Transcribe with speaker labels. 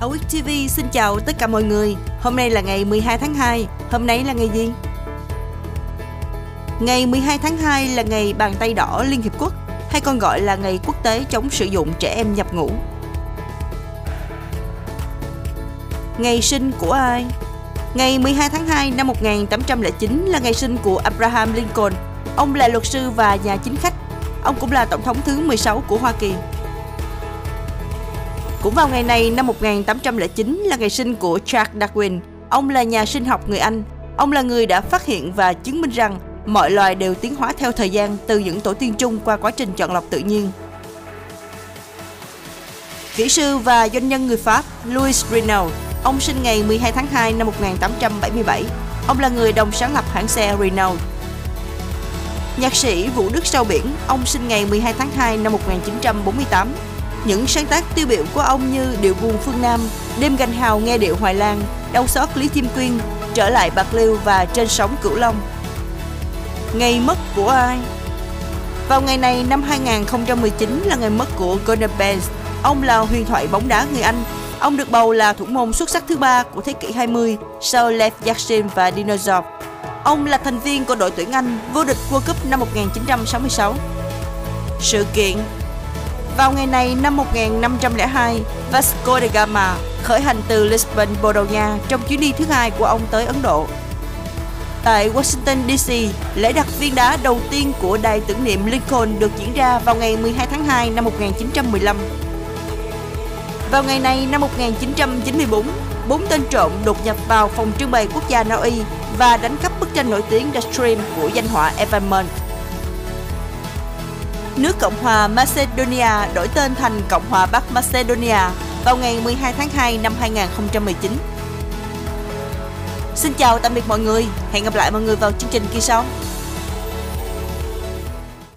Speaker 1: Awit TV xin chào tất cả mọi người. Hôm nay là ngày 12 tháng 2. Hôm nay là ngày gì? Ngày 12 tháng 2 là ngày bàn tay đỏ Liên Hiệp Quốc, hay còn gọi là ngày quốc tế chống sử dụng trẻ em nhập ngũ. Ngày sinh của ai? Ngày 12 tháng 2 năm 1809 là ngày sinh của Abraham Lincoln. Ông là luật sư và nhà chính khách. Ông cũng là tổng thống thứ 16 của Hoa Kỳ. Cũng vào ngày này năm 1809 là ngày sinh của Charles Darwin. Ông là nhà sinh học người Anh. Ông là người đã phát hiện và chứng minh rằng mọi loài đều tiến hóa theo thời gian từ những tổ tiên chung qua quá trình chọn lọc tự nhiên. Kỹ sư và doanh nhân người Pháp Louis Renault, ông sinh ngày 12 tháng 2 năm 1877. Ông là người đồng sáng lập hãng xe Renault. Nhạc sĩ Vũ Đức Sao Biển, ông sinh ngày 12 tháng 2 năm 1948. Những sáng tác tiêu biểu của ông như Điệu buồn phương Nam, Đêm gành hào nghe điệu Hoài Lan, Đau xót Lý Kim Quyên, Trở lại Bạc Liêu và Trên sóng Cửu Long. Ngày mất của ai? Vào ngày này năm 2019 là ngày mất của Gordon Banks. Ông là huyền thoại bóng đá người Anh. Ông được bầu là thủ môn xuất sắc thứ ba của thế kỷ 20 sau Lev Yashin và Dinosaur. Ông là thành viên của đội tuyển Anh vô địch World Cup năm 1966. Sự kiện vào ngày này năm 1502, Vasco da Gama khởi hành từ Lisbon, Bồ Đào Nha trong chuyến đi thứ hai của ông tới Ấn Độ. Tại Washington DC, lễ đặt viên đá đầu tiên của đài tưởng niệm Lincoln được diễn ra vào ngày 12 tháng 2 năm 1915. Vào ngày này năm 1994, bốn tên trộm đột nhập vào phòng trưng bày quốc gia Na Uy và đánh cắp bức tranh nổi tiếng The Stream của danh họa Evan Munch. Nước Cộng hòa Macedonia đổi tên thành Cộng hòa Bắc Macedonia vào ngày 12 tháng 2 năm 2019. Xin chào tạm biệt mọi người, hẹn gặp lại mọi người vào chương trình kỳ sau.